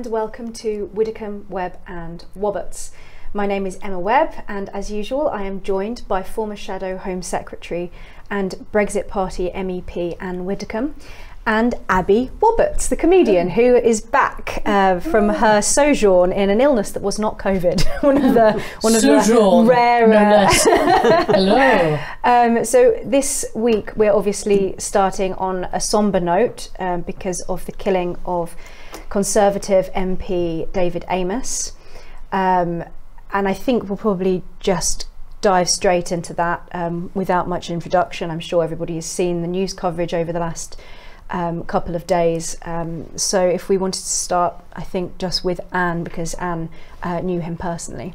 and welcome to Widdecombe, Webb and Wobberts. My name is Emma Webb and as usual I am joined by former Shadow Home Secretary and Brexit Party MEP Ann Widdecombe and Abby Wobberts, the comedian, who is back uh, from her sojourn in an illness that was not COVID. one of the one of Sojourn, the rare. no. Hello. um, so this week we're obviously starting on a somber note um, because of the killing of Conservative MP David Amess, um, and I think we'll probably just dive straight into that um, without much introduction. I'm sure everybody has seen the news coverage over the last um, couple of days. Um, so if we wanted to start, I think just with Ann because Ann uh, knew him personally.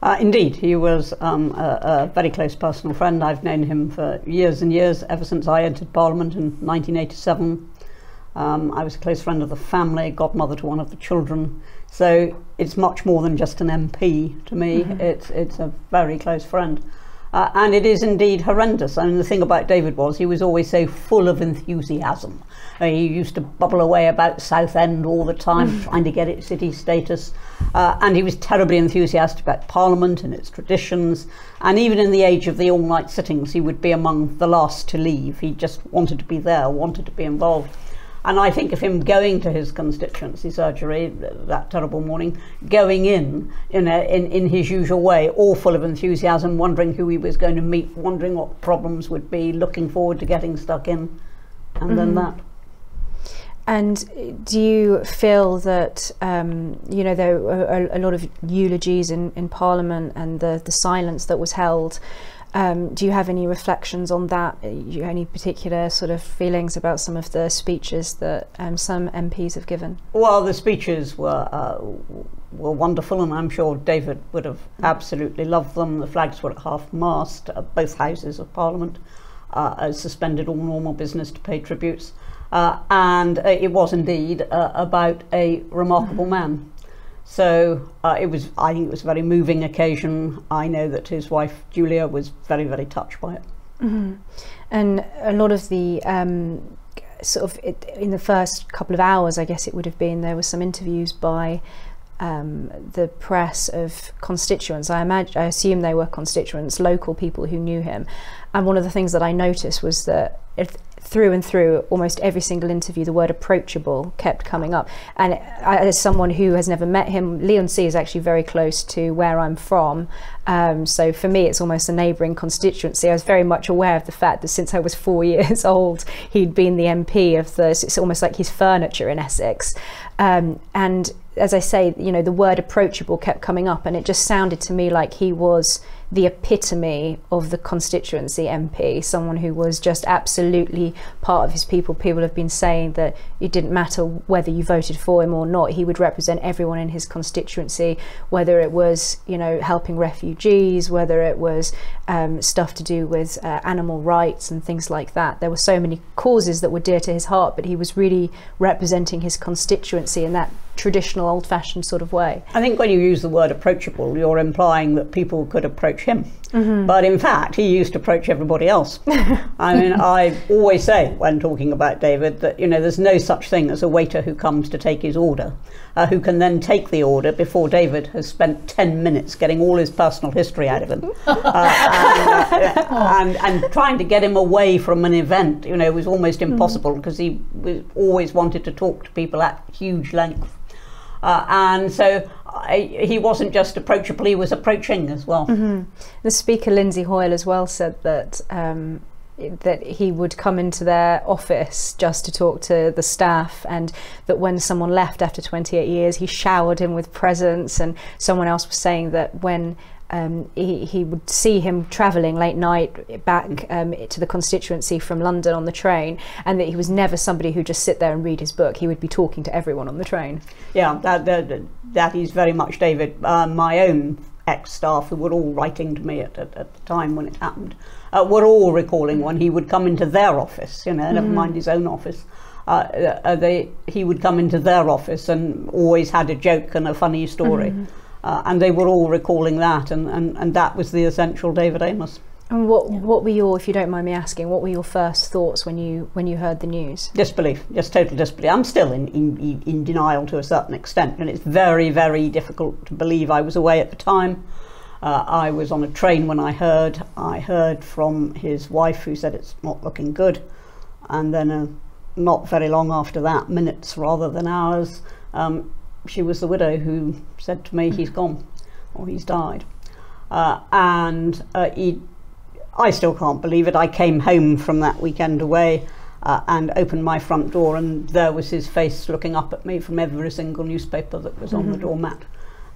Uh, indeed, he was um, a, a very close personal friend. I've known him for years and years, ever since I entered Parliament in 1987. Um, I was a close friend of the family, godmother to one of the children. So it's much more than just an MP to me. It's it's a very close friend. Uh, and it is indeed horrendous. I mean, the thing about David was he was always so full of enthusiasm. Uh, he used to bubble away about Southend all the time, trying to get it city status. Uh, and he was terribly enthusiastic about Parliament and its traditions. And even in the age of the all night sittings, he would be among the last to leave. He just wanted to be there, wanted to be involved. And I think of him going to his constituency surgery that terrible morning, going in in, a, in in his usual way, all full of enthusiasm, wondering who he was going to meet, wondering what problems would be, looking forward to getting stuck in, and then that. And do you feel that um, you know there were a, a lot of eulogies in, in Parliament and the, the silence that was held? Um, do you have any reflections on that? Uh, you, any particular sort of feelings about some of the speeches that um, some MPs have given? Well, the speeches were uh, were wonderful, and I'm sure David would have absolutely loved them. The flags were at half mast at both houses of Parliament, uh, uh, suspended all normal business to pay tributes, uh, and uh, it was indeed uh, about a remarkable man. So uh, it was. I think it was a very moving occasion. I know that his wife Julia was very, very touched by it. And a lot of the um, sort of it, in the first couple of hours, I guess it would have been there were some interviews by um, the press of constituents. I imagine, I assume they were constituents, local people who knew him. And one of the things that I noticed was that it, through and through, almost every single interview, the word approachable kept coming up. And as someone who has never met him, Leigh-on-Sea is actually very close to where I'm from. Um, so for me, it's almost a neighbouring constituency. I was very much aware of the fact that since I was four years old, he'd been the MP of the. It's almost like his furniture in Essex. Um, and as I say, you know, the word approachable kept coming up, and it just sounded to me like he was the epitome of the constituency MP, someone who was just absolutely part of his people. People have been saying that it didn't matter whether you voted for him or not, he would represent everyone in his constituency, whether it was, you know, helping refugees, whether it was um, stuff to do with uh, animal rights and things like that. There were so many causes that were dear to his heart, but he was really representing his constituency in that traditional old fashioned sort of way. I think when you use the word approachable, you're implying that people could approach him. But in fact, he used to approach everybody else. I mean, I always say when talking about David that, you know, there's no such thing as a waiter who comes to take his order, uh, who can then take the order before David has spent 10 minutes getting all his personal history out of him. Uh, and, uh, and, and trying to get him away from an event, you know, was almost impossible because he was, always wanted to talk to people at huge length. Uh, and so I, he wasn't just approachable, he was approaching as well. The speaker, Lindsay Hoyle, as well said that um, that he would come into their office just to talk to the staff, and that when someone left after 28 years, he showered him with presents. And someone else was saying that when um, he, he would see him travelling late night back um, to the constituency from London on the train, and that he was never somebody who'd just sit there and read his book. He would be talking to everyone on the train. Yeah, that, that, that is very much David. Uh, my own ex staff, who were all writing to me at, at, at the time when it happened, uh, were all recalling when he would come into their office, you know, never mind his own office. Uh, uh, they, he would come into their office and always had a joke and a funny story. Uh, and they were all recalling that, and, and, and that was the essential David Amess. And what Yeah. what were your, if you don't mind me asking, what were your first thoughts when you when you heard the news? Disbelief, just total disbelief. I'm still in, in, in denial to a certain extent, and it's very, very difficult to believe. I was away at the time. Uh, I was on a train when I heard. I heard from his wife, who said it's not looking good, and then uh, not very long after that, minutes rather than hours, um, she was the widow who said to me, "He's gone, or he's died," uh, and uh, he I still can't believe it. I came home from that weekend away uh, and opened my front door, and there was his face looking up at me from every single newspaper that was on the doormat.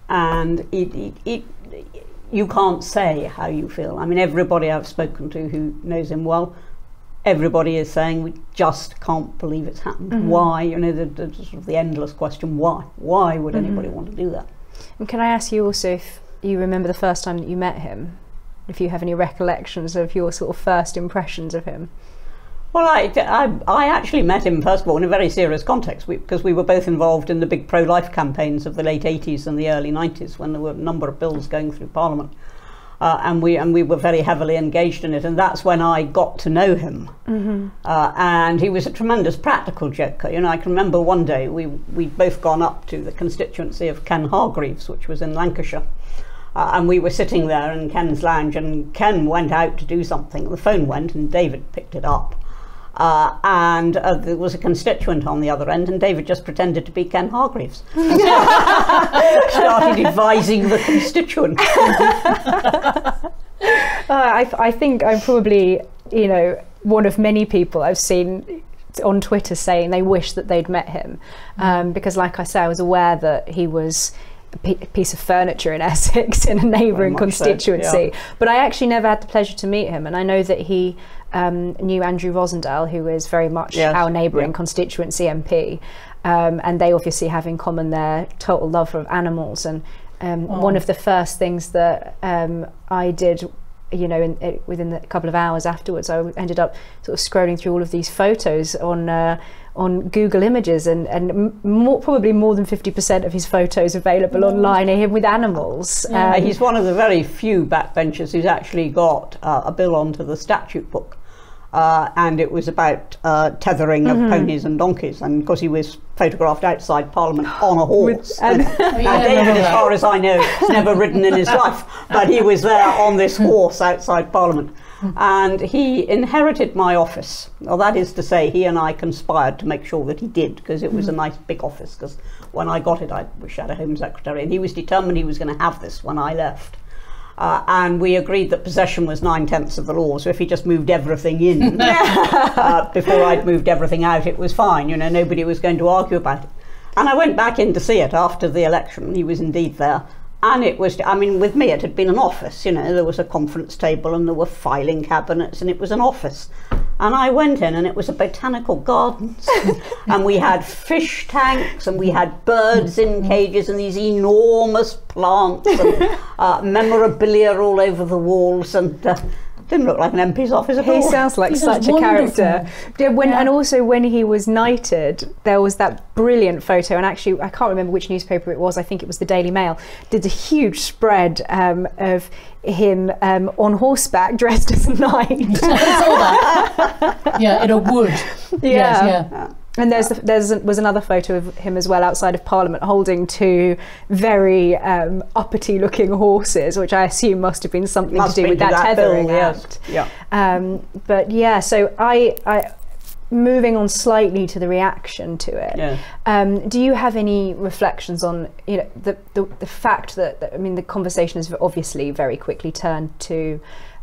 And it, it, it, you can't say how you feel. I mean, everybody I've spoken to who knows him well, everybody is saying we just can't believe it's happened. Mm-hmm. Why? You know, the, the sort of the endless question: Why? Why would mm-hmm. anybody want to do that? And can I ask you also if you remember the first time that you met him? If you have any recollections of your sort of first impressions of him? Well, I, I, I actually met him, first of all, in a very serious context because we were both involved in the big pro life campaigns of the late 80s and the early 90s when there were a number of bills going through Parliament. Uh, and we and we were very heavily engaged in it, and that's when I got to know him. Uh, and he was a tremendous practical joker. You know, I can remember one day we we'd both gone up to the constituency of Ken Hargreaves, which was in Lancashire, uh, and we were sitting there in Ken's lounge, and Ken went out to do something. The phone went, and David picked it up. Uh, and uh, there was a constituent on the other end, and David just pretended to be Ken Hargreaves. Started advising the constituent. Uh, I, I think I'm probably, you know, one of many people I've seen on Twitter saying they wish that they'd met him. Um, because, like I say, I was aware that he was a piece of furniture in Essex in a neighbouring much so, constituency. yeah. But I actually never had the pleasure to meet him. And I know that he um, knew Andrew Rosindell, who is very much Yes, our neighbouring yeah. constituency MP. Um, and they obviously have in common their total love of animals. And um, Oh. one of the first things that um, I did, you know, in, it, within a couple of hours afterwards, I ended up sort of scrolling through all of these photos on uh, on Google Images, and and more, probably more than fifty percent of his photos available online are him with animals. Um, he's one of the very few backbenchers who's actually got uh, a bill onto the statute book. Uh, and it was about uh, tethering Mm-hmm. of ponies and donkeys, and because he was photographed outside Parliament on a horse. and- and, yeah, and David, as far as I know, has never ridden in his life, but he was there on this horse outside Parliament. And he inherited my office. Well, that is to say, he and I conspired to make sure that he did, because it was a nice big office. Because when I got it, I was Shadow Home Secretary, and he was determined he was going to have this when I left. Uh, and we agreed that possession was nine tenths of the law. So if he just moved everything in uh, before I'd moved everything out, it was fine. You know, nobody was going to argue about it. And I went back in to see it after the election. He was indeed there. And it was, I mean, with me, it had been an office. You know, there was a conference table and there were filing cabinets and it was an office. And I went in and it was a botanical gardens. and we had fish tanks and we had birds in cages and these enormous plants and uh, memorabilia all over the walls. And uh, didn't look like an MP's office at He all. sounds like He such a wonderful. character. Yeah, when, Yeah. And also, when he was knighted, there was that brilliant photo. And actually, I can't remember which newspaper it was. I think it was the Daily Mail. Did a huge spread um, of him um, on horseback, dressed as a knight. I saw that. Yeah, in a wood. Yes, yeah. And there's there's was another photo of him as well outside of Parliament holding two very um, uppity looking horses, which I assume must have been something Must to do with that, that bill, tethering yes. act. Yeah. Um, but yeah, so I, I moving on slightly to the reaction to it. Yeah. Um, do you have any reflections on you know the the, the fact that, that I mean the conversation has obviously very quickly turned to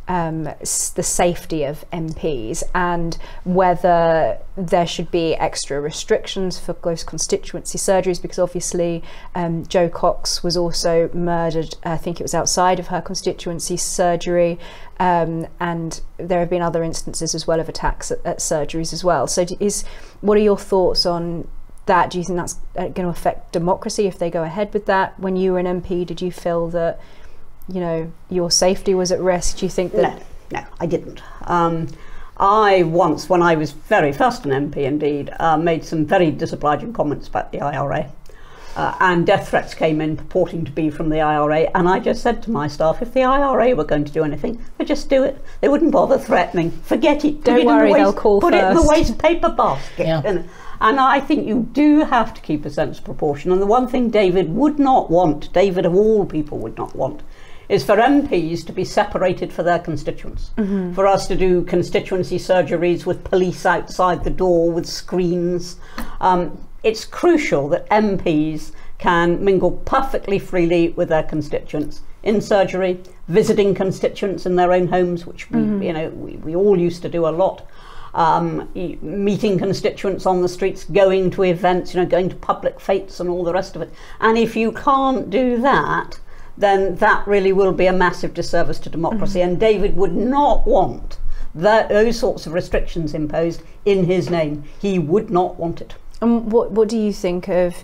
um, the safety of MPs and whether there should be extra restrictions for close constituency surgeries because obviously um, Jo Cox was also murdered. I think it was outside of her constituency surgery, um, and there have been other instances as well of attacks at, at surgeries as well. So, is what are your thoughts on? That do you think that's uh, going to affect democracy if they go ahead with that? When you were an MP, did you feel that you know your safety was at risk? Do you think that No, no, I didn't. Um, I once, when I was very first an MP indeed, uh, made some very disobliging comments about the IRA. uh, and death threats came in purporting to be from the IRA. And I just said to my staff, if the IRA were going to do anything, they'd just do it. They wouldn't bother threatening. Forget it. Put Don't it worry, in the they'll waste, call Put it in the waste paper basket. Yeah. And, and I think you do have to keep a sense of proportion. And the one thing David would not want, David of all people would not want, is for MPs to be separated for their constituents. For us to do constituency surgeries with police outside the door with screens. Um, it's crucial that MPs can mingle perfectly freely with their constituents in surgery, visiting constituents in their own homes, which we, you know, we, we all used to do a lot. Um, meeting constituents on the streets, going to events, you know, going to public fetes and all the rest of it. And if you can't do that, then that really will be a massive disservice to democracy. And David would not want that, those sorts of restrictions imposed in his name. He would not want it. And what what do you think of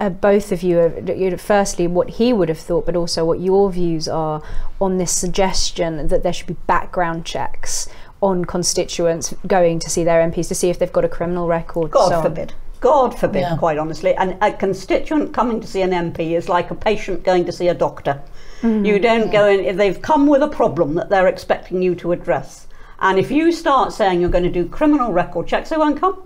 uh, both of you? uh, Firstly, what he would have thought, but also what your views are on this suggestion that there should be background checks on constituents going to see their MPs to see if they've got a criminal record. God so on. God forbid, Yeah. quite honestly. And a constituent coming to see an MP is like a patient going to see a doctor. Mm-hmm. You don't go in, if they've come with a problem that they're expecting you to address. And if you start saying you're going to do criminal record checks, they won't come.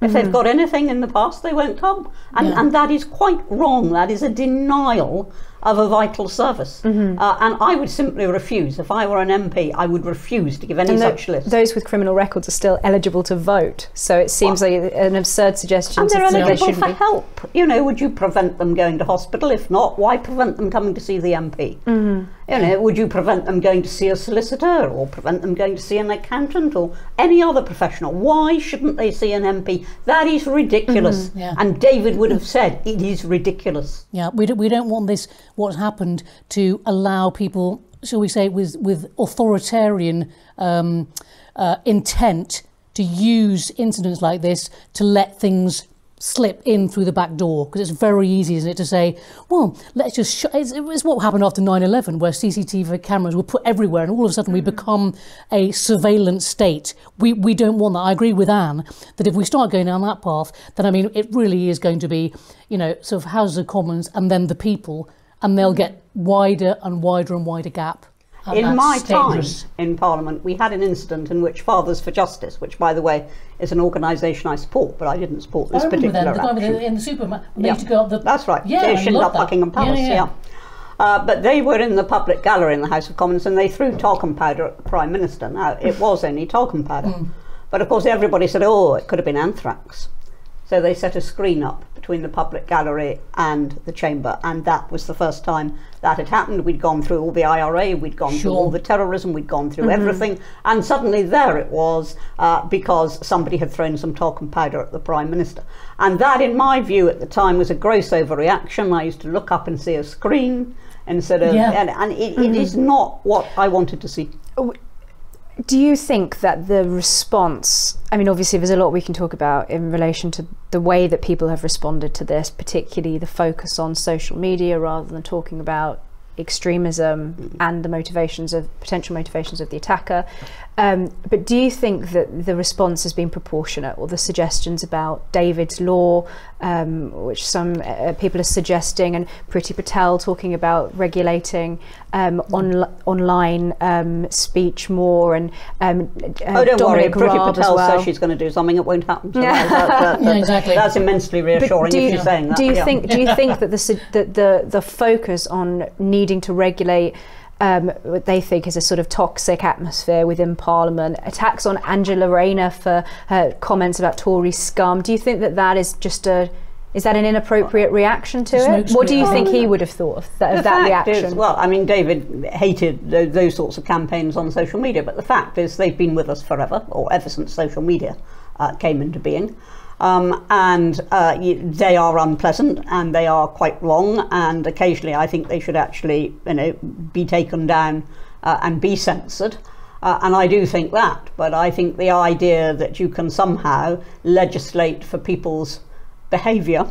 If they've mm-hmm. got anything in the past, they won't come. And, Yeah. and that is quite wrong. That is a denial of a vital service. Uh, and I would simply refuse. If I were an MP, I would refuse to give any tho- such list. those with criminal records are still eligible to vote. So it seems like an absurd suggestion And they're think they eligible for be. help. You know, would you prevent them going to hospital? If not, why prevent them coming to see the MP? Mm-hmm. You know, would you prevent them going to see a solicitor or prevent them going to see an accountant or any other professional? Why shouldn't they see an MP? That is ridiculous. Mm-hmm. Yeah. And David would have said it is ridiculous. Yeah, we don't, we don't want this, what's happened, to allow people, shall we say, with, with authoritarian um, uh, intent to use incidents like this to let things slip in through the back door because it's very easy isn't it to say well let's just sh-. It's, it's what happened after 9-11 where cctv cameras were put everywhere and all of a sudden we mm. become a surveillance state. We, we don't want that. I agree with anne that if we start going down that path then i mean it really is going to be you know sort of houses of commons and then the people and they'll mm. get wider and wider and wider gap In my time in Parliament, we had an incident in which Fathers for Justice, which, by the way, is an organisation I support, but I didn't support this I remember particular them, the action. the, in the supermarket. Yeah. to go up the. That's right. Yeah, they I up that. Buckingham Palace. Yeah, Yeah. yeah. Uh, but they were in the public gallery in the House of Commons and they threw talcum powder at the Prime Minister. Now, it was only talcum powder. Mm. But of course, everybody said, oh, it could have been anthrax. So they set a screen up between the public gallery and the chamber, and that was the first time that had happened. We'd gone through all the IRA, we'd gone through all the terrorism, we'd gone through everything, and suddenly there it was uh, because somebody had thrown some talcum powder at the Prime Minister. And that, in my view, at the time was a gross overreaction. I used to look up and see a screen instead of, Yeah. and, and it, it is not what I wanted to see. Do you think that the response, I mean, obviously, there's a lot we can talk about in relation to the way that people have responded to this, particularly the focus on social media rather than talking about extremism mm-hmm. and the motivations of potential motivations of the attacker. Um, but do you think that the response has been proportionate, or the suggestions about David's law, um, which some uh, people are suggesting, and Priti Patel talking about regulating um, on, online um, speech more, and um, uh, Oh, don't Dominic worry. Priti Patel well. says she's going to do something. It won't happen. So Yeah. that- that- that- Yeah, exactly. That's immensely reassuring do if you, you're saying that. do you yeah. think do you think that the the the focus on needing to regulate um, what they think is a sort of toxic atmosphere within Parliament, attacks on Angela Rayner for her comments about Tory scum. Do you think that that is just a is that an inappropriate reaction to it? Smokescreen. What do you think he would have thought of that, of that reaction? is, well, I mean, David hated those, those sorts of campaigns on social media, but the fact is they've been with us forever, or ever since social media uh, came into being. Um, and uh, they are unpleasant and they are quite wrong. And occasionally, I think they should actually, you know, be taken down uh, and be censored. Uh, and I do think that. But I think the idea that you can somehow legislate for people's behaviour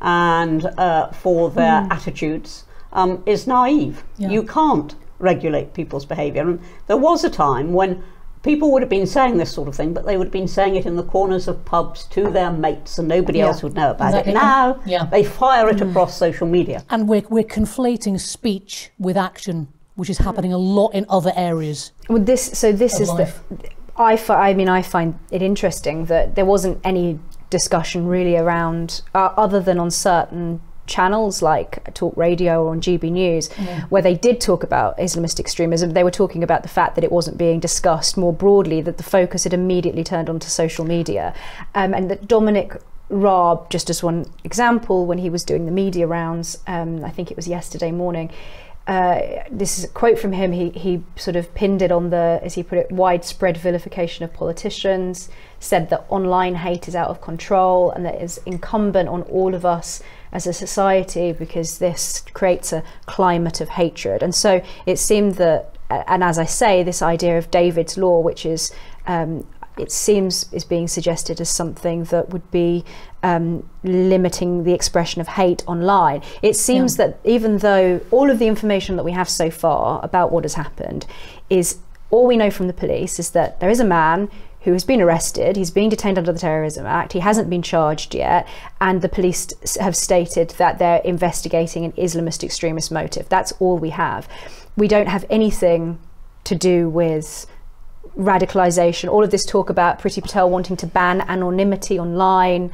and uh, for their attitudes um, is naive. Yeah. You can't regulate people's behaviour. And there was a time when people would have been saying this sort of thing, but they would have been saying it in the corners of pubs to their mates, and nobody Yeah. else would know about Exactly. it. Now Yeah. they fire it across social media. And we're, we're conflating speech with action, which is happening a lot in other areas. Well, this so this is life. the. I fi- I mean I find it interesting that there wasn't any discussion really around uh, other than on certain channels like talk radio or on GB News where they did talk about Islamist extremism they were talking about the fact that it wasn't being discussed more broadly that the focus had immediately turned onto social media um, and that Dominic Raab just as one example when he was doing the media rounds um, I think it was yesterday morning uh, this is a quote from him. He, he sort of pinned it on the, as he put it, widespread vilification of politicians, said that online hate is out of control and that it is incumbent on all of us as a society because this creates a climate of hatred. And so it seemed that, and as I say, this idea of David's law, which is um, it seems is being suggested as something that would be um, limiting the expression of hate online. It seems that even though all of the information that we have so far about what has happened is all we know from the police is that there is a man who has been arrested. He's being detained under the Terrorism Act. He hasn't been charged yet, and the police have stated that they're investigating an Islamist extremist motive. That's all we have. We don't have anything to do with radicalization, all of this talk about Priti Patel wanting to ban anonymity online,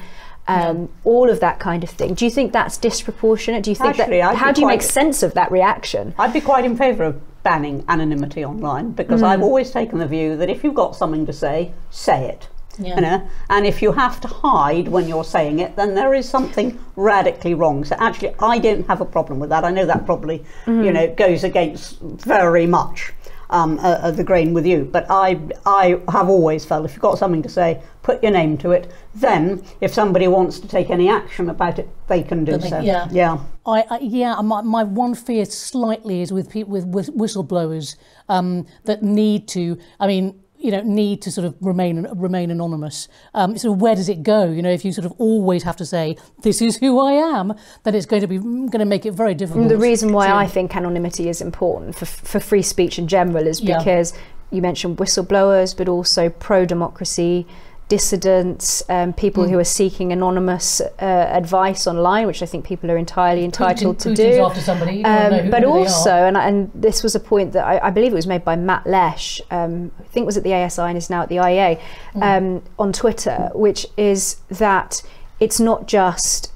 um, all of that kind of thing. Do you think that's disproportionate? Do you think Actually, that I'd how do you make sense of that reaction? I'd be quite in favour of banning anonymity online because I've mm. always taken the view that if you've got something to say, say it. Yeah. You know, and if you have to hide when you're saying it, then there is something radically wrong. So actually, I don't have a problem with that. I know that probably, you mm. know, goes against very much um, uh, the grain with you. But I, I have always felt if you've got something to say, put your name to it. Then, if somebody wants to take any action about it, they can do they- so. yeah. yeah. I, I yeah, my, my one fear slightly is with people with, with whistleblowers um, that need to. I mean, you know, need to sort of remain remain anonymous. Um, so where does it go? You know, if you sort of always have to say this is who I am, then it's going to be going to make it very difficult. The reason why to- I think anonymity is important for, for free speech in general is Yeah. because you mentioned whistleblowers, but also pro democracy dissidents, um, people Hmm. who are seeking anonymous uh, advice online, which I think people are entirely entitled to Putin's do. somebody. You don't know Um, but also, and, and this was a point that I, I believe it was made by Matt Lesh, um, I think was at the ASI and is now at the IEA, Hmm. um, on Twitter, which is that it's not just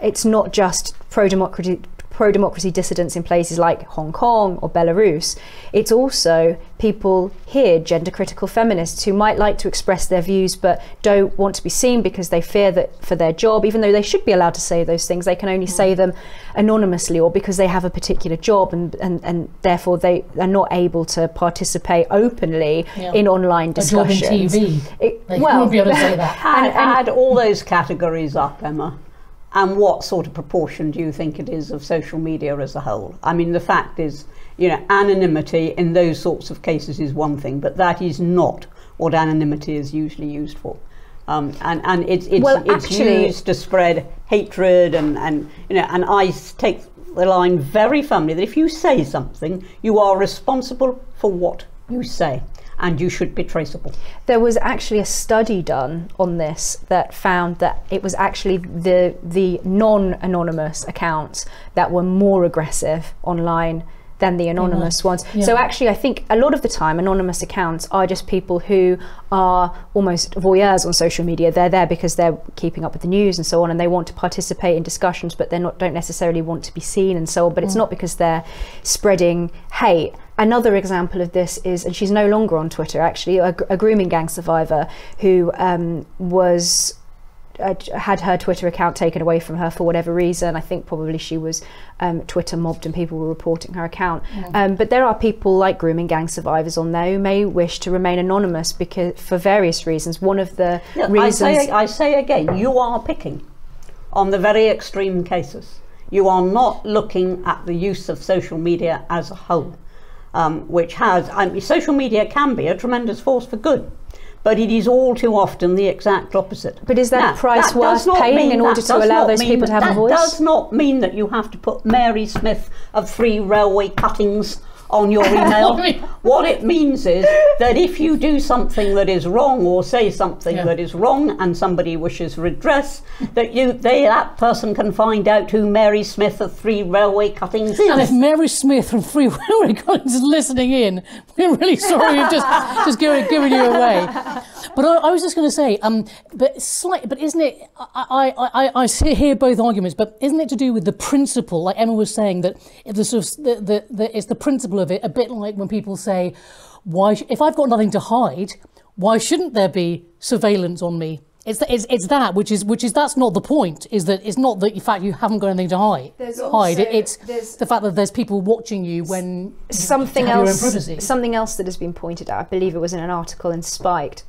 it's not just pro democracy pro democracy dissidents in places like Hong Kong or Belarus. It's also people here, gender critical feminists, who might like to express their views but don't want to be seen because they fear that for their job, even though they should be allowed to say those things, they can only mm. say them anonymously or because they have a particular job and, and, and therefore they are not able to participate openly Yeah. in online a job in discussions. TV. It- They well, won't be able to say that. Add, add all those categories up, Emma, and what sort of proportion do you think it is of social media as a whole? I mean, the fact is, you know, anonymity in those sorts of cases is one thing, but that is not what anonymity is usually used for. Um, and and it's it's, Well, it's actually- used to spread hatred and, and you know and I take the line very firmly that if you say something, you are responsible for what you say, and you should be traceable. There was actually a study done on this that found that it was actually the the non-anonymous accounts that were more aggressive online than the anonymous mm-hmm. ones. So actually I think a lot of the time anonymous accounts are just people who are almost voyeurs on social media. They're there because they're keeping up with the news and so on and they want to participate in discussions but they not don't necessarily want to be seen and so on. But it's mm. not because they're spreading hate. Another example of this is, and she's no longer on Twitter actually, a, a grooming gang survivor who um, was uh, had her Twitter account taken away from her for whatever reason. I think probably she was um, Twitter mobbed and people were reporting her account. Um, but there are people like grooming gang survivors on there who may wish to remain anonymous because for various reasons. One of the I reasons. say, I say again, you are picking on the very extreme cases. You are not looking at the use of social media as a whole, um, which has, I mean, social media can be a tremendous force for good, but it is all too often the exact opposite. But is that Now, price does worth paying in order to allow those people to have a voice? That does not mean that you have to put Mary Smith of three railway cuttings on your email. What it means is that if you do something that is wrong or say something Yeah. that is wrong and somebody wishes redress, that you they that person can find out who Mary Smith of Three Railway Cuttings is. And if. Mary Smith from Three Railway Collins is listening in, we're really sorry we've just just given, given you away. But I, I was just going to say, um, but slight, but isn't it? I, I, I, I see- hear both arguments, but isn't it to do with the principle? Like Emma was saying that the sort of the, the, the it's the principle of it, a bit like when people say, why if I've got nothing to hide, why shouldn't there be surveillance on me? It's, th- it's, it's that which is which is that's not the point. Is that it's not that the fact you haven't got anything to hide. There's hide. It, also- it's there's- the fact that there's people watching you when something to have your own else something else that has been pointed out i believe it was in an article in spiked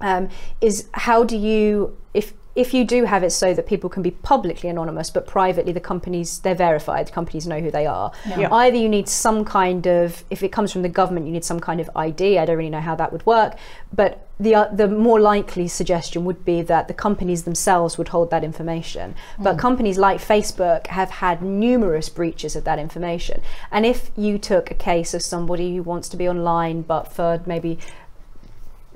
um, is how do you if if you do have it so that people can be publicly anonymous but privately the companies they're verified the companies know who they are. Yeah. either you need some kind of if it comes from the government you need some kind of id i don't really know how that would work. But the uh, the more likely suggestion would be that the companies themselves would hold that information. But companies like facebook have had numerous breaches of that information. And if you took a case of somebody who wants to be online but for maybe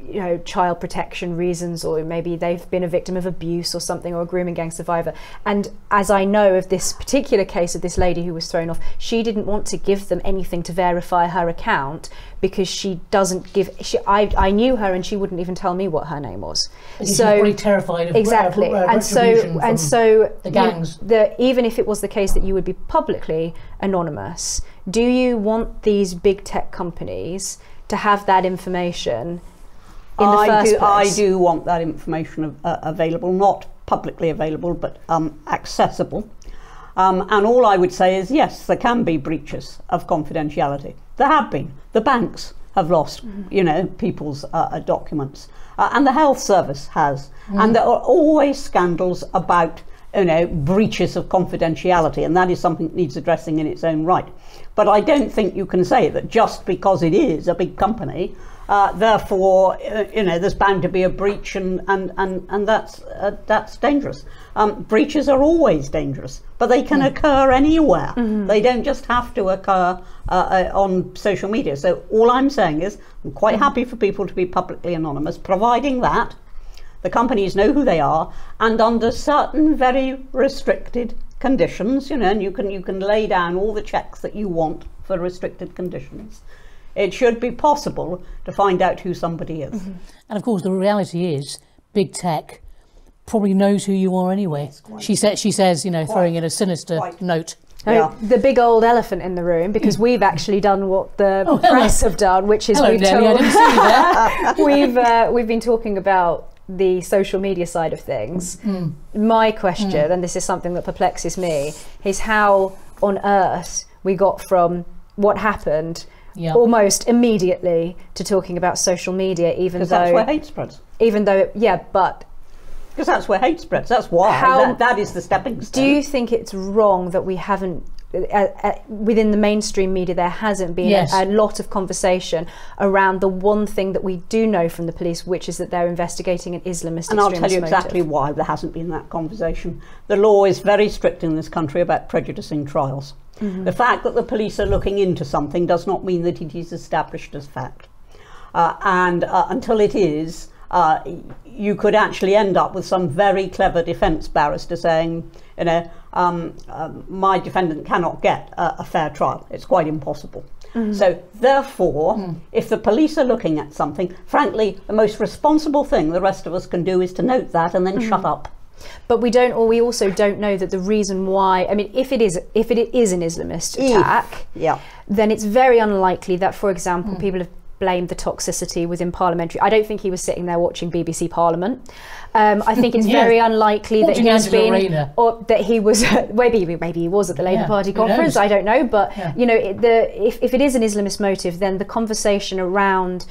you know child protection reasons or maybe they've been a victim of abuse or something or a grooming gang survivor. And as i know of this particular case of this lady who was thrown off she didn't want to give them anything to verify her account because she doesn't give she i, I knew her and she wouldn't even tell me what her name was. She's probably terrified of exactly. uh, and so and so the you- gangs. the even if it was the case that you would be publicly anonymous do you want these big tech companies to have that information in the I first do, I do want that information uh, available, not publicly available, but um, accessible. Um, and all I would say is yes, there can be breaches of confidentiality. There have been. The banks have lost, you know, people's uh, uh, documents, uh, and the health service has. And there are always scandals about, you know, breaches of confidentiality, and that is something that needs addressing in its own right. But I don't think you can say that just because it is a big company, uh, therefore, uh, you know, there's bound to be a breach, and and and and that's uh, that's dangerous. Um, breaches are always dangerous, but they can occur anywhere. They don't just have to occur uh, uh, on social media. So all I'm saying is, I'm quite happy for people to be publicly anonymous, providing that the companies know who they are, and under certain very restricted conditions, you know, and you can you can lay down all the checks that you want for restricted conditions. It should be possible to find out who somebody is. And of course, the reality is, big tech probably knows who you are anyway. She says, she says, you know, throwing in a sinister Quite. note. I mean, Yeah. the big old elephant in the room because we've actually done what the Oh, hello. press have done, which is Hello, we've Debbie. I told didn't see you there. we've uh, we've been talking about the social media side of things. Hmm. My question, and this is something that perplexes me, is how on earth we got from what happened Yeah. almost immediately to talking about social media, even Because that's where though hate spreads. even though yeah, but Because that's where hate spreads. That's why. How- that, that is the stepping stone. Do you think it's wrong that we haven't, uh, uh, within the mainstream media, there hasn't been Yes. a, a lot of conversation around the one thing that we do know from the police, which is that they're investigating an Islamist and I'll tell you motive. exactly why there hasn't been that conversation. The law is very strict in this country about prejudicing trials. Mm-hmm. The fact that the police are looking into something does not mean that it is established as fact. Uh, and uh, until it is, uh, you could actually end up with some very clever defence barrister saying, you know, um, um, my defendant cannot get a, a fair trial. It's quite impossible. So, therefore, if the police are looking at something, frankly, the most responsible thing the rest of us can do is to note that and then shut up. But we don't, or we also don't know that the reason why. I mean, if it is, if it is an Islamist If, attack, yeah. then it's very unlikely that, for example, people have blamed the toxicity within parliamentary. I don't think he was sitting there watching BBC Parliament. Um, I think it's Yeah. very unlikely that he was Angela being, or that he was maybe maybe he was at the Labour Yeah, Party conference. I don't know, but Yeah. you know, it, the if, if it is an Islamist motive, then the conversation around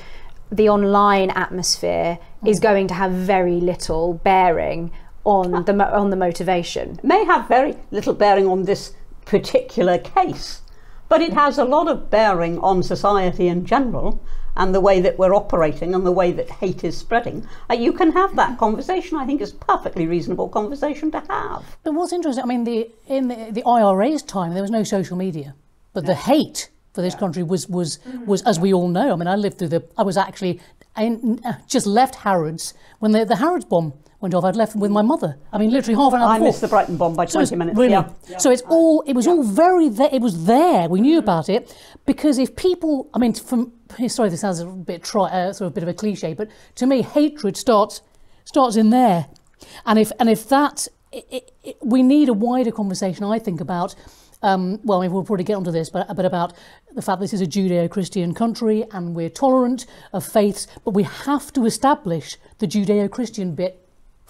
the online atmosphere is Hmm. going to have very little bearing on the on the motivation. may have very little bearing on this particular case, but it has a lot of bearing on society in general and the way that we're operating and the way that hate is spreading. Uh, you can have that conversation. I think is perfectly reasonable conversation to have. But what's interesting, I mean, the in the, the IRA's time, there was no social media, but the hate for this country was was was as we all know. I mean, I lived through the. I was actually in, uh, just left Harrods when the the Harrods bomb went off. I'd left with my mother. I mean, literally half an hour I before. missed the Brighton bomb by So 20 minutes. Really? Yeah. So it's all. It was all very. There, it was there. We knew about it because if people. I mean, from sorry, this sounds a bit try, uh, sort of a bit of a cliche, but to me, hatred starts starts in there, and if and if that, it, it, it, we need a wider conversation. I think about. Um, well, I mean, we'll probably get onto this, but, but about the fact this is a Judeo-Christian country and we're tolerant of faiths, but we have to establish the Judeo-Christian bit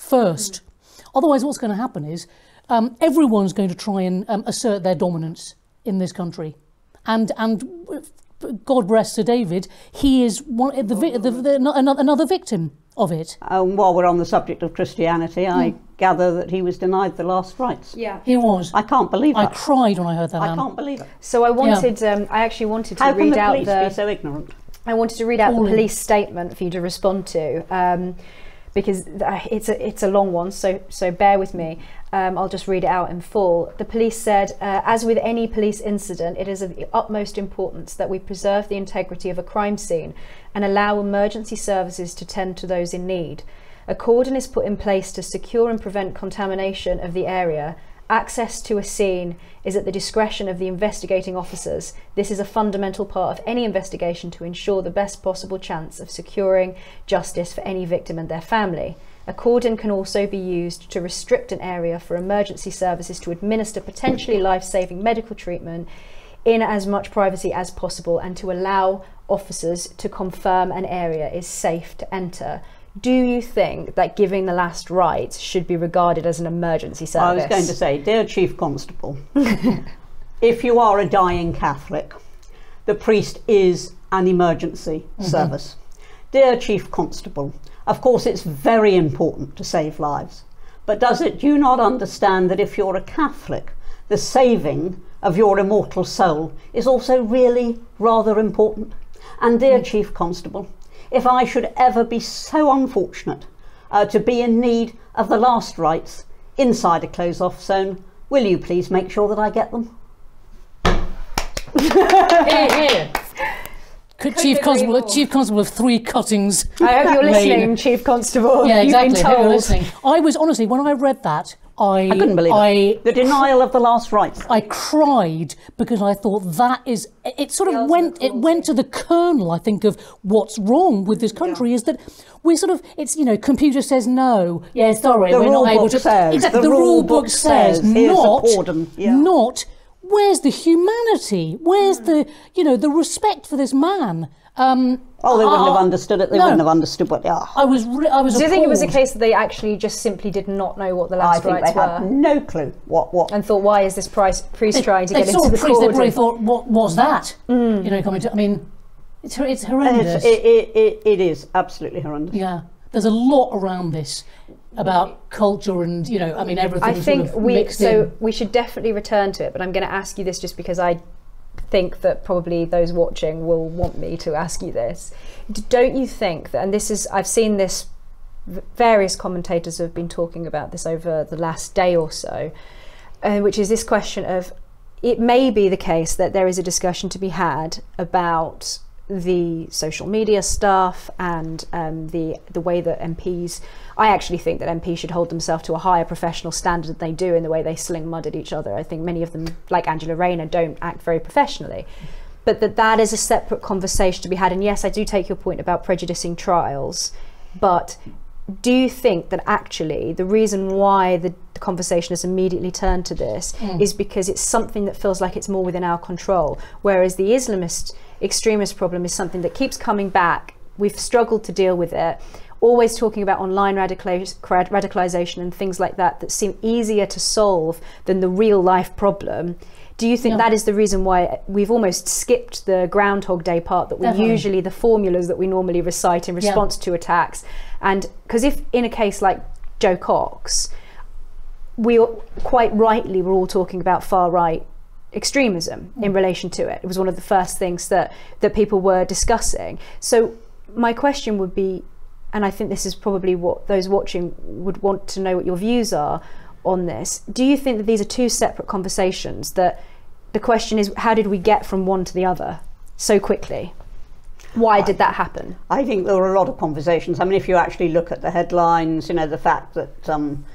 first. Otherwise, what's going to happen is um, everyone's going to try and um, assert their dominance in this country, and and God bless Sir David, he is one the, vi- the, the another, another victim of it. Um, while we're on the subject of Christianity, I Hmm. gather that he was denied the last rites. Yeah. He was. I can't believe it. I that. cried when I heard that. I Ann. can't believe it. So I wanted, um, I actually wanted to How can read the out police the. be so ignorant? I wanted to read out All the in. police statement for you to respond to, um, because it's a it's a long one. So so bear with me. Um, I'll just read it out in full. The police said, uh, as with any police incident, it is of the utmost importance that we preserve the integrity of a crime scene and allow emergency services to tend to those in need. A cordon is put in place to secure and prevent contamination of the area. Access to a scene is at the discretion of the investigating officers. This is a fundamental part of any investigation to ensure the best possible chance of securing justice for any victim and their family. A cordon can also be used to restrict an area for emergency services to administer potentially life saving medical treatment in as much privacy as possible and to allow officers to confirm an area is safe to enter. Do you think that giving the last rites should be regarded as an emergency service? I was going to say, dear Chief Constable, if you are a dying Catholic, the priest is an emergency mm-hmm. service. Dear Chief Constable, of course it's very important to save lives, but does it do you not understand that if you're a Catholic, the saving of your immortal soul is also really rather important? And dear mm-hmm. Chief Constable, if I should ever be so unfortunate uh, to be in need of the last rites inside a close off zone, will you please make sure that I get them? Here, here. Could Chief Constable, more. Chief Constable of three cuttings. I hope you're listening, Chief Constable. Yeah, You've exactly. been I hope you're told. I was honestly when I read that, I I couldn't believe I, it. The denial of the last rites. I cried because I thought that is it sort of Tells went it went to the kernel I think of what's wrong with this country is that we're sort of it's you know computer says no. Yeah sorry The we're not able book to says, exactly the the, rule rule book book says, says, not cordon, yeah. not where's the humanity? Where's hmm. the you know the respect for this man um Oh, they wouldn't I- have understood it. They no. wouldn't have understood what they are. I was re- I was Do you think it was a case that they actually just simply did not know what the I last think rites they had were no clue what what. and thought, why is this price, priest trying to they get into the the priest, they probably thought, what was that? You know, coming to, I mean, it's, it's horrendous. It's, it, it, it, it is absolutely horrendous. yeah, there's a lot around this about culture and, you know, I mean, everything I think sort of we mixed so in. we should definitely return to it, but I'm going to ask you this just because I think that probably those watching will want me to ask you this. Don't you think that, and this is I've seen this, various commentators have been talking about this over the last day or so, uh, which is this question of it may be the case that there is a discussion to be had about the social media stuff and um, the the way that MPs. I actually think that MPs should hold themselves to a higher professional standard than they do in the way they sling mud at each other. I think many of them, like Angela Rayner, don't act very professionally. But that that is a separate conversation to be had. And yes, I do take your point about prejudicing trials, but do you think that actually the reason why the, the conversation has immediately turned to this is because it's something that feels like it's more within our control, whereas the Islamist extremist problem is something that keeps coming back. We've struggled to deal with it. Always talking about online radicali- radicalization and things like that that seem easier to solve than the real life problem. Do you think Yeah. that is the reason why we've almost skipped the Groundhog Day part that we Definitely. usually the formulas that we normally recite in response to attacks? And because if in a case like Jo Cox, we quite rightly were all talking about far right extremism in relation to it. It was one of the first things that that people were discussing. So my question would be, and I think this is probably what those watching would want to know what your views are on this. Do you think that these are two separate conversations that the question is, how did we get from one to the other so quickly? Why did that happen? I think there were a lot of conversations. I mean, if you actually look at the headlines, you know, the fact that um,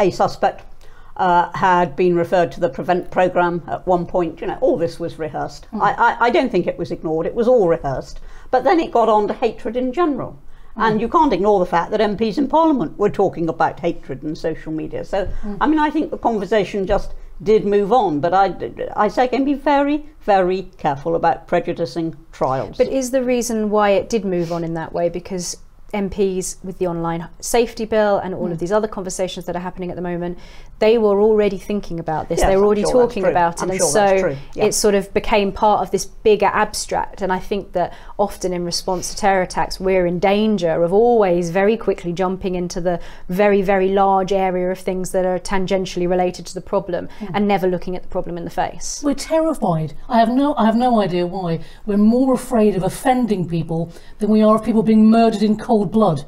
a suspect uh, had been referred to the prevent program at one point. You know, all this was rehearsed. Mm. I, I, I, don't think it was ignored. It was all rehearsed. But then it got on to hatred in general. Mm. And you can't ignore the fact that MPs in Parliament were talking about hatred and social media. So, mm. I mean, I think the conversation just did move on. But I, I say again, be very, very careful about prejudicing trials. But is the reason why it did move on in that way because MPs with the online safety bill and all mm. of these other conversations that are happening at the moment, they were already thinking about this. Yes, they were already sure talking about it, I'm and sure so yeah. it sort of became part of this bigger abstract. And I think that often in response to terror attacks, we're in danger of always very quickly jumping into the very, very large area of things that are tangentially related to the problem mm. and never looking at the problem in the face. We're terrified. I have no, I have no idea why. We're more afraid of offending people than we are of people being murdered in cold blood.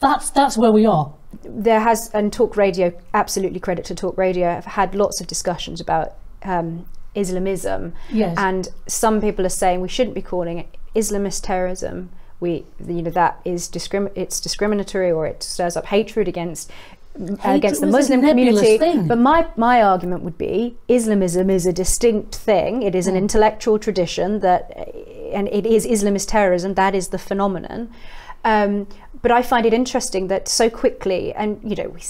That's that's where we are there has and talk radio absolutely credit to talk radio i've had lots of discussions about um, islamism yes. and some people are saying we shouldn't be calling it islamist terrorism we you know that is discrim- it's discriminatory or it stirs up hatred against hatred against the muslim community thing. but my my argument would be islamism is a distinct thing it is an mm. intellectual tradition that and it is islamist terrorism that is the phenomenon um, but I find it interesting that so quickly, and you know, we,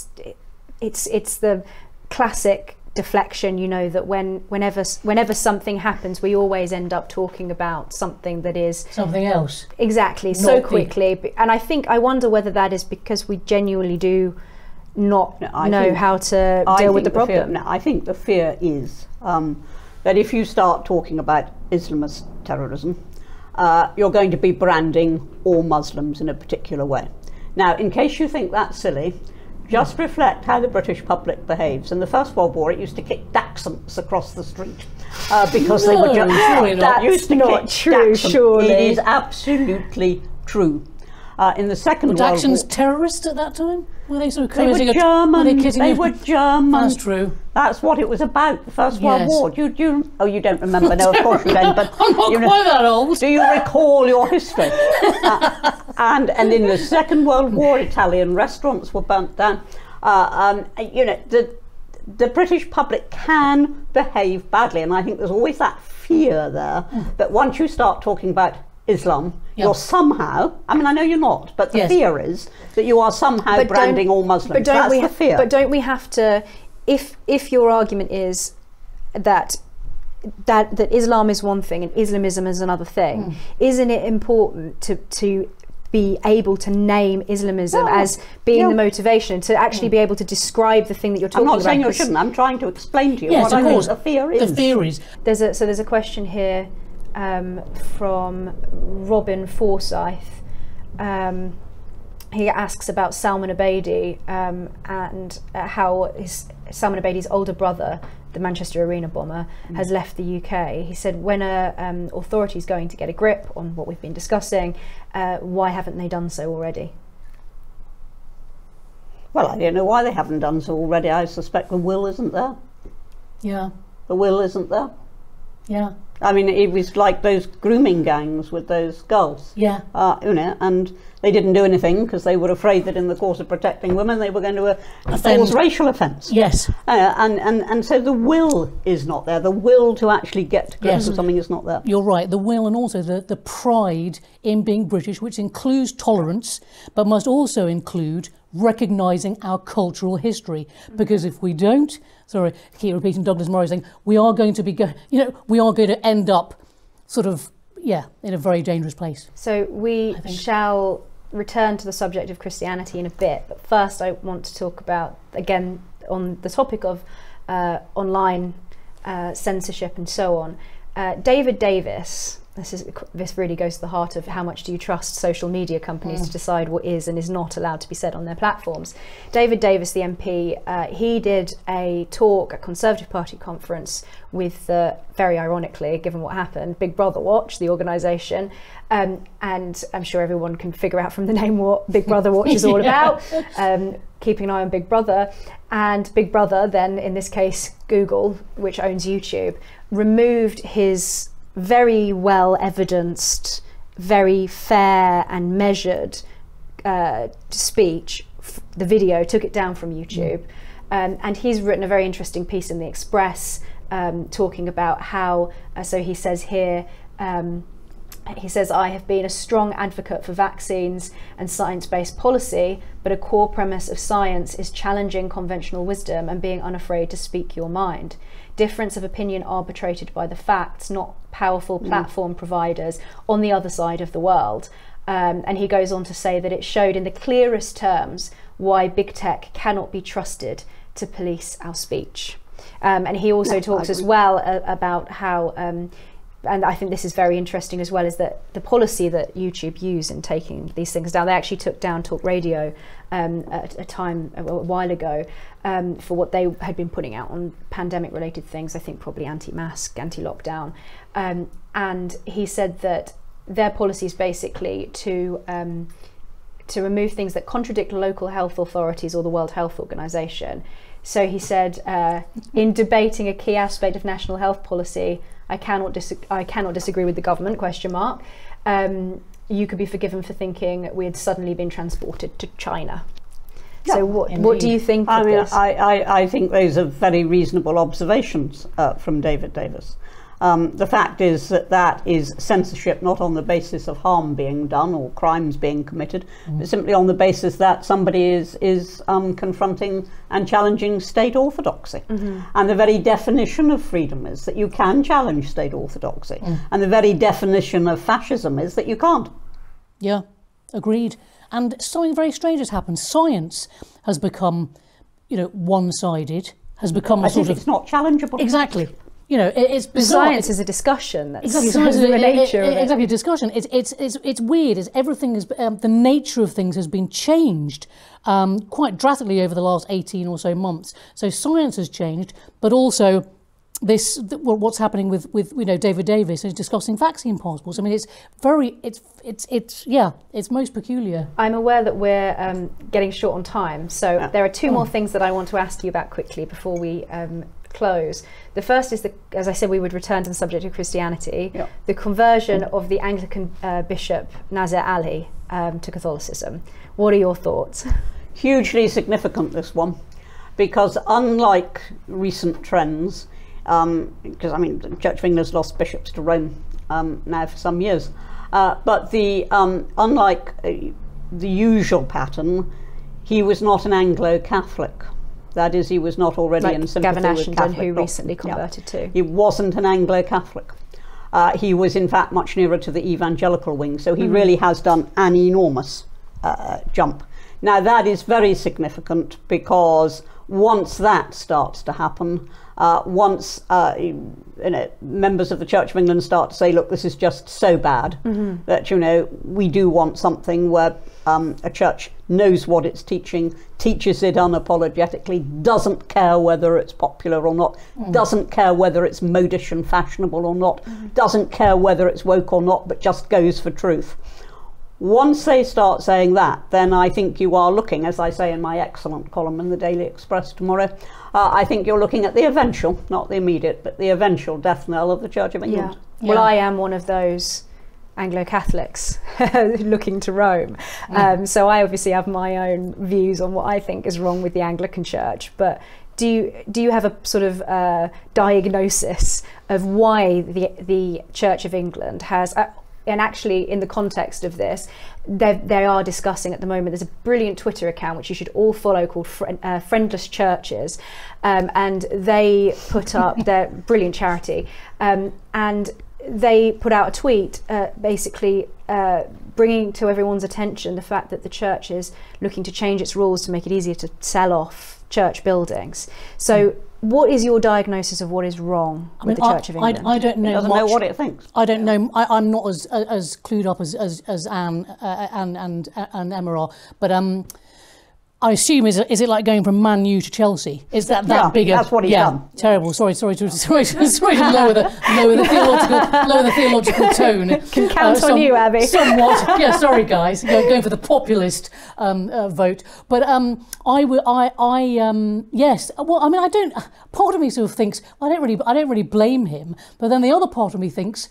it's it's the classic deflection. You know that when whenever whenever something happens, we always end up talking about something that is something else. Exactly, not so quickly, the... and I think I wonder whether that is because we genuinely do not no, know think, how to deal with the, the problem. Fear, no, I think the fear is um, that if you start talking about Islamist terrorism, uh, you're going to be branding all Muslims in a particular way. Now, in case you think that's silly, just reflect how the British public behaves. In the First World War, it used to kick dachshunds across the street uh, because no, they were just surely that's used to not true. Surely, it is absolutely true. Uh, in the Second were World War, terrorists at that time? Were they sort of they were German. Were they, they were German. That's true. That's what it was about. The First World yes. War. Do you, do you, oh, you don't remember? No, of course you don't. But I'm not you know, quite that old. Do you recall your history? uh, and and in the Second World War, Italian restaurants were burnt down. Uh, um, you know the the British public can behave badly, and I think there's always that fear there mm. that once you start talking about Islam, yep. you're somehow, I mean, I know you're not, but the yes. fear is that you are somehow but branding all Muslims. But don't That's we the fear. But don't we have to, if, if your argument is that that that Islam is one thing and Islamism is another thing, mm. isn't it important to to be able to name Islamism yeah. as being the motivation to actually mm. be able to describe the thing that you're talking about. I'm not saying you shouldn't. I'm trying to explain to you yes, what I course. think the fear is. The fear is. There's a so there's a question here um, from Robin Forsyth. Um, he asks about Salman Abedi um, and uh, how his Salman Abedi's older brother, the Manchester Arena bomber, mm. has left the UK. He said, when are um, authorities going to get a grip on what we've been discussing? Uh, why haven't they done so already? Well, I don't know why they haven't done so already. I suspect the will isn't there. Yeah. The will isn't there. Yeah. I mean, it was like those grooming gangs with those girls. Yeah. Uh, you know, and they didn't do anything because they were afraid that in the course of protecting women they were going to uh, cause racial offence. Yes. Uh, and, and, and so the will is not there. The will to actually get to grips yes. with something is not there. You're right. The will and also the, the pride in being British, which includes tolerance, but must also include recognising our cultural history. Because if we don't, sorry, I keep repeating Douglas Murray saying, we are going to be, go- you know, we are going to end up sort of, yeah, in a very dangerous place. So we shall return to the subject of Christianity in a bit, but first I want to talk about, again, on the topic of uh, online uh, censorship and so on. Uh, David Davis this is this really goes to the heart of how much do you trust social media companies Mm. to decide what is and is not allowed to be said on their platforms. David Davis, the MP, uh, he did a talk at Conservative Party conference with, uh, very ironically, given what happened, Big Brother Watch, the organisation, um, and I'm sure everyone can figure out from the name what Big Brother Watch is all Yeah. about. Um, keeping an eye on Big Brother, and Big Brother, then in this case Google, which owns YouTube, removed his very well evidenced, very fair and measured uh, speech, the video, took it down from YouTube. Um, and he's written a very interesting piece in The Express um, talking about how, uh, so he says here, um, he says, I have been a strong advocate for vaccines and science based policy, but a core premise of science is challenging conventional wisdom and being unafraid to speak your mind. Difference of opinion arbitrated by the facts, not powerful platform providers on the other side of the world. Um, and he goes on to say that it showed in the clearest terms why big tech cannot be trusted to police our speech. Um, and he also Yeah, talks as well uh, about how um, and I think this is very interesting as well, is that the policy that YouTube use in taking these things down, they actually took down Talk Radio um, at a time a while ago um, for what they had been putting out on pandemic related things, I think probably anti mask, anti lockdown. Um, and he said that their policy is basically to. Um, to remove things that contradict local health authorities or the World Health Organization. So he said, uh, in debating a key aspect of national health policy, I cannot dis- I cannot disagree with the government. Question mark. Um, you could be forgiven for thinking we had suddenly been transported to China. Yeah, so what what do you think I of mean, this? I, I, I think those are very reasonable observations uh, from David Davis. Um, the fact is that that is censorship not on the basis of harm being done or crimes being committed, but simply on the basis that somebody is, is um, confronting and challenging state orthodoxy. And the very definition of freedom is that you can challenge state orthodoxy. And the very definition of fascism is that you can't. Yeah, agreed. And something very strange has happened. Science has become, you know, one-sided. Has become a sort of it's not challengeable. exactly. You know, it, it's bizarre. science is a discussion. That's Exactly, science is- the it- it- nature of it- it. exactly a discussion. It's it's it's it's weird. It's everything is um, the nature of things has been changed um, quite drastically over the last eighteen or so months. So science has changed, but also this what's happening with with you know David Davis is discussing vaccine passports. I mean, it's very it's it's it's yeah, it's most peculiar. I'm aware that we're um, getting short on time, so there are two more things that I want to ask you about quickly before we um, close. The first is, the, as I said, we would return to the subject of Christianity, Yeah. the conversion of the Anglican uh, bishop Nazir Ali um, to Catholicism. What are your thoughts? hugely significant this one because unlike recent trends um, because I mean the Church of England's lost bishops to Rome um, now for some years uh, but the um, unlike uh, the usual pattern he was not an Anglo-Catholic that is he was not already Like in sympathy Gavin with Ashenden, Catholic who recently Yeah. converted to. He wasn't an Anglo Catholic. Uh, he was, in fact, much nearer to the evangelical wing, so he really has done an enormous uh, jump. Now, that is very significant because once that starts to happen, uh, once uh, you know, members of the Church of England start to say, look, this is just so bad that, you know, we do want something where um, a church knows what it's teaching, teaches it unapologetically, doesn't care whether it's popular or not, doesn't care whether it's modish and fashionable or not, doesn't care whether it's woke or not, but just goes for truth. Once they start saying that, then I think you are looking, as I say in my excellent column in the Daily Express tomorrow, uh, I think you're looking at the eventual, not the immediate, but the eventual death knell of the Church of England. Well, Yeah. I am one of those Anglo Catholics looking to Rome. Um, so I obviously have my own views on what I think is wrong with the Anglican Church. But do you do you have a sort of uh, diagnosis of why the the Church of England has? Uh, and actually, in the context of this, they they are discussing at the moment. There's a brilliant Twitter account which you should all follow called Friend, uh, Friendless Churches, um, and they put up their brilliant charity, um, and they put out a tweet uh, basically uh, bringing to everyone's attention the fact that the church is looking to change its rules to make it easier to sell off church buildings. So, what is your diagnosis of what is wrong I with mean, the I, Church of England? I don't It know doesn't much. know what it thinks. I don't know. I, I'm not as as clued up as as, as Ann uh, and and and Emma are, but um, I assume is it, is it like going from Man U to Chelsea? Is that that Yeah, big? that's what he's yeah, done. Terrible. Sorry, sorry to sorry, sorry to lower the lower the theological lower the theological tone. Can count on you, Abby. Somewhat. yeah. Sorry, guys. Go- Going for the populist um, uh, vote, but um, I will. I I um, yes. Well, I mean, I don't. Part of me sort of thinks I don't really. I don't really blame him, but then the other part of me thinks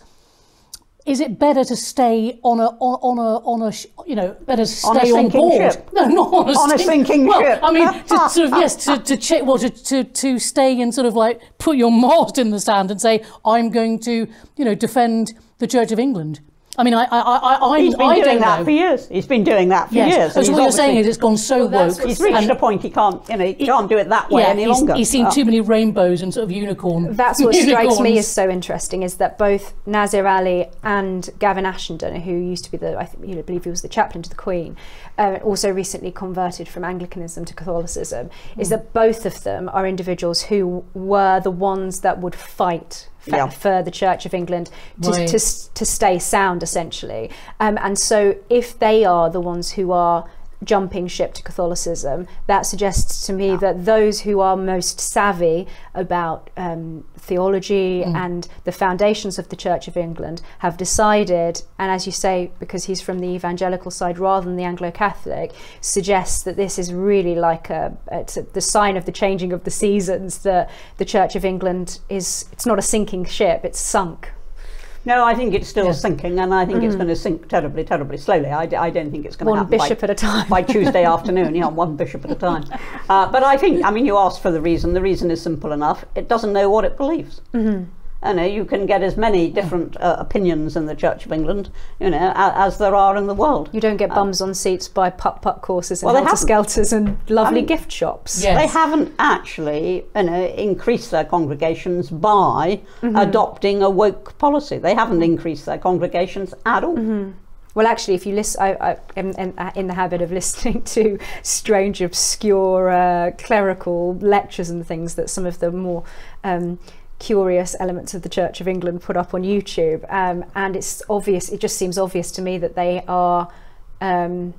is it better to stay on a on, on a on a you know better to On a stay on, board? ship. No, not on a, On a sinking well, ship. I mean, to, sort of yes, to to check well to, to to stay and sort of like put your mast in the sand and say I'm going to you know defend the Church of England. I mean, I I I I, He's been I doing don't that know. for years. He's been doing that for yes, years. so and what he's you're saying is it's gone so that's woke. he's reached and- a point he can't, you know, he can't do it that way yeah, any he's, longer. he's seen Uh, too many rainbows and sort of unicorn. That's what strikes me as so interesting is that both Nazir Ali and Gavin Ashenden, who used to be the, I think, you know, believe he was the chaplain to the Queen, uh, also recently converted from Anglicanism to Catholicism, is Hmm. that both of them are individuals who were the ones that would fight for, Yeah. for the Church of England to, Right. to, to stay sound, essentially. Um, and so, if they are the ones who are jumping ship to Catholicism, that suggests to me that those who are most savvy about um, theology and the foundations of the Church of England have decided, and as you say, because he's from the evangelical side rather than the Anglo Catholic, suggests that this is really like a, it's a, the sign of the changing of the seasons, that the Church of England is, it's not a sinking ship, it's sunk. No, I think it's still Yeah. sinking, and I think it's going to sink terribly, terribly slowly. I, d- I don't think it's going to One happen bishop by, at a time. by Tuesday afternoon. Yeah, one bishop at a time. Uh, but I think, I mean, you asked for the reason. The reason is simple enough. It doesn't know what it believes. Mm-hmm. You know, you can get as many different uh, opinions in the Church of England, you know, a, as there are in the world. You don't get bums on seats by putt putt courses and Well, they helter haven't. skelters and lovely mean- gift shops. Yeah. They haven't actually, you know, increased their congregations by adopting a woke policy. They haven't increased their congregations at all. Well, actually, if you listen, I, I am am in the habit of listening to strange, obscure uh, clerical lectures and things that some of the more um, curious elements of the Church of England put up on YouTube, um, and it's obvious. It just seems obvious to me that they are, um,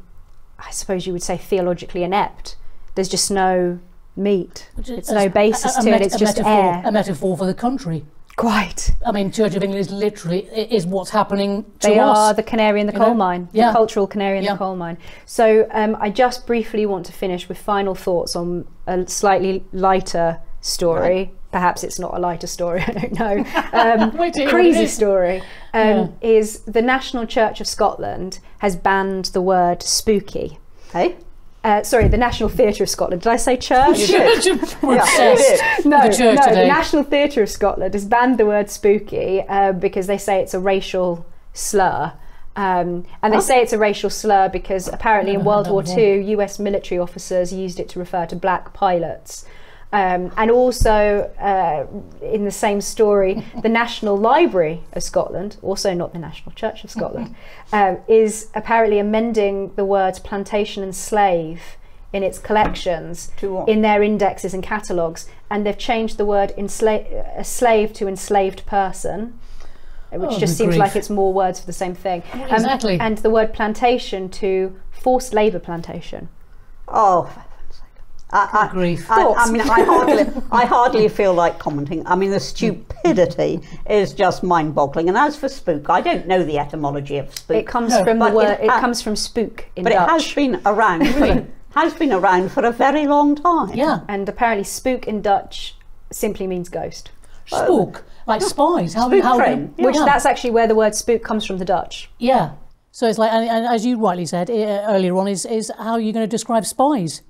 I suppose you would say, theologically inept. There's just no meat. It's no basis to it. It's just metaphor, air. A metaphor for the country. Quite. I mean, Church of England is literally is what's happening to They us. are the canary in the coal know? mine, Yeah. the cultural canary in Yeah. the coal mine. So um, I just briefly want to finish with final thoughts on a slightly lighter story. Perhaps it's not a lighter story, I don't know. Um, Wait till you hear what it crazy story um, is the National Church of Scotland has banned the word spooky. Hey? Uh, sorry, the National Theatre of Scotland. Did I say church? Church of- we're Yeah, obsessed no, the church no, today. the National Theatre of Scotland has banned the word spooky uh, because they say it's a racial slur. Um, and they say it's a racial slur because apparently in World War II, US military officers used it to refer to black pilots. Um, and also, uh, in the same story, the National Library of Scotland, also not the National Church of Scotland, um, is apparently amending the words plantation and slave in its collections in their indexes and catalogues, and they've changed the word ensla- a slave to enslaved person, which Oh, just seems grief. like it's more words for the same thing. Um, exactly. And the word plantation to forced labour plantation. Oh, for heaven's sake. I, I, grief. I, I Thoughts? mean, I hardly, I hardly feel like commenting. I mean, the hmm. stupidity is just mind-boggling. And as for spook, I don't know the etymology of spook. It comes No, from the word. it It, comes from spook in Dutch. but it has been around. For, has been around for a very long time. Yeah, and apparently spook in Dutch simply means ghost. spook like spies. How, Spook how train, Which yeah. that's actually where the word spook comes from the Dutch. Yeah. So it's like, and, and as you rightly said earlier on, is is how you're going to describe spies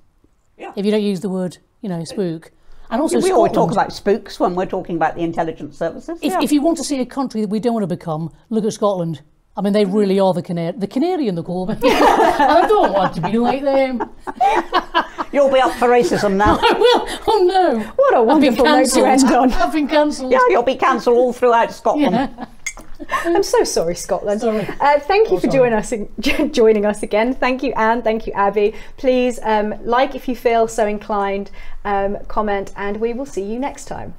Yeah. if you don't use the word, you know, spook. And also, we always talk about spooks when we're talking about the intelligence services. If, yeah. if you want to see a country that we don't want to become, look at Scotland. I mean, they really are the canary, the canary in the coal mine. I don't want to be like them. You'll be up for racism now. I will. Oh no! What a wonderful note to end on. I've been cancelled. yeah, you'll be cancelled all throughout Scotland. Yeah. I'm so sorry, Scotland. Sorry. Uh, thank you Oh, for joining us, joining us again. Thank you, Ann. Thank you, Abby. Please um, like if you feel so inclined, um, comment, and we will see you next time.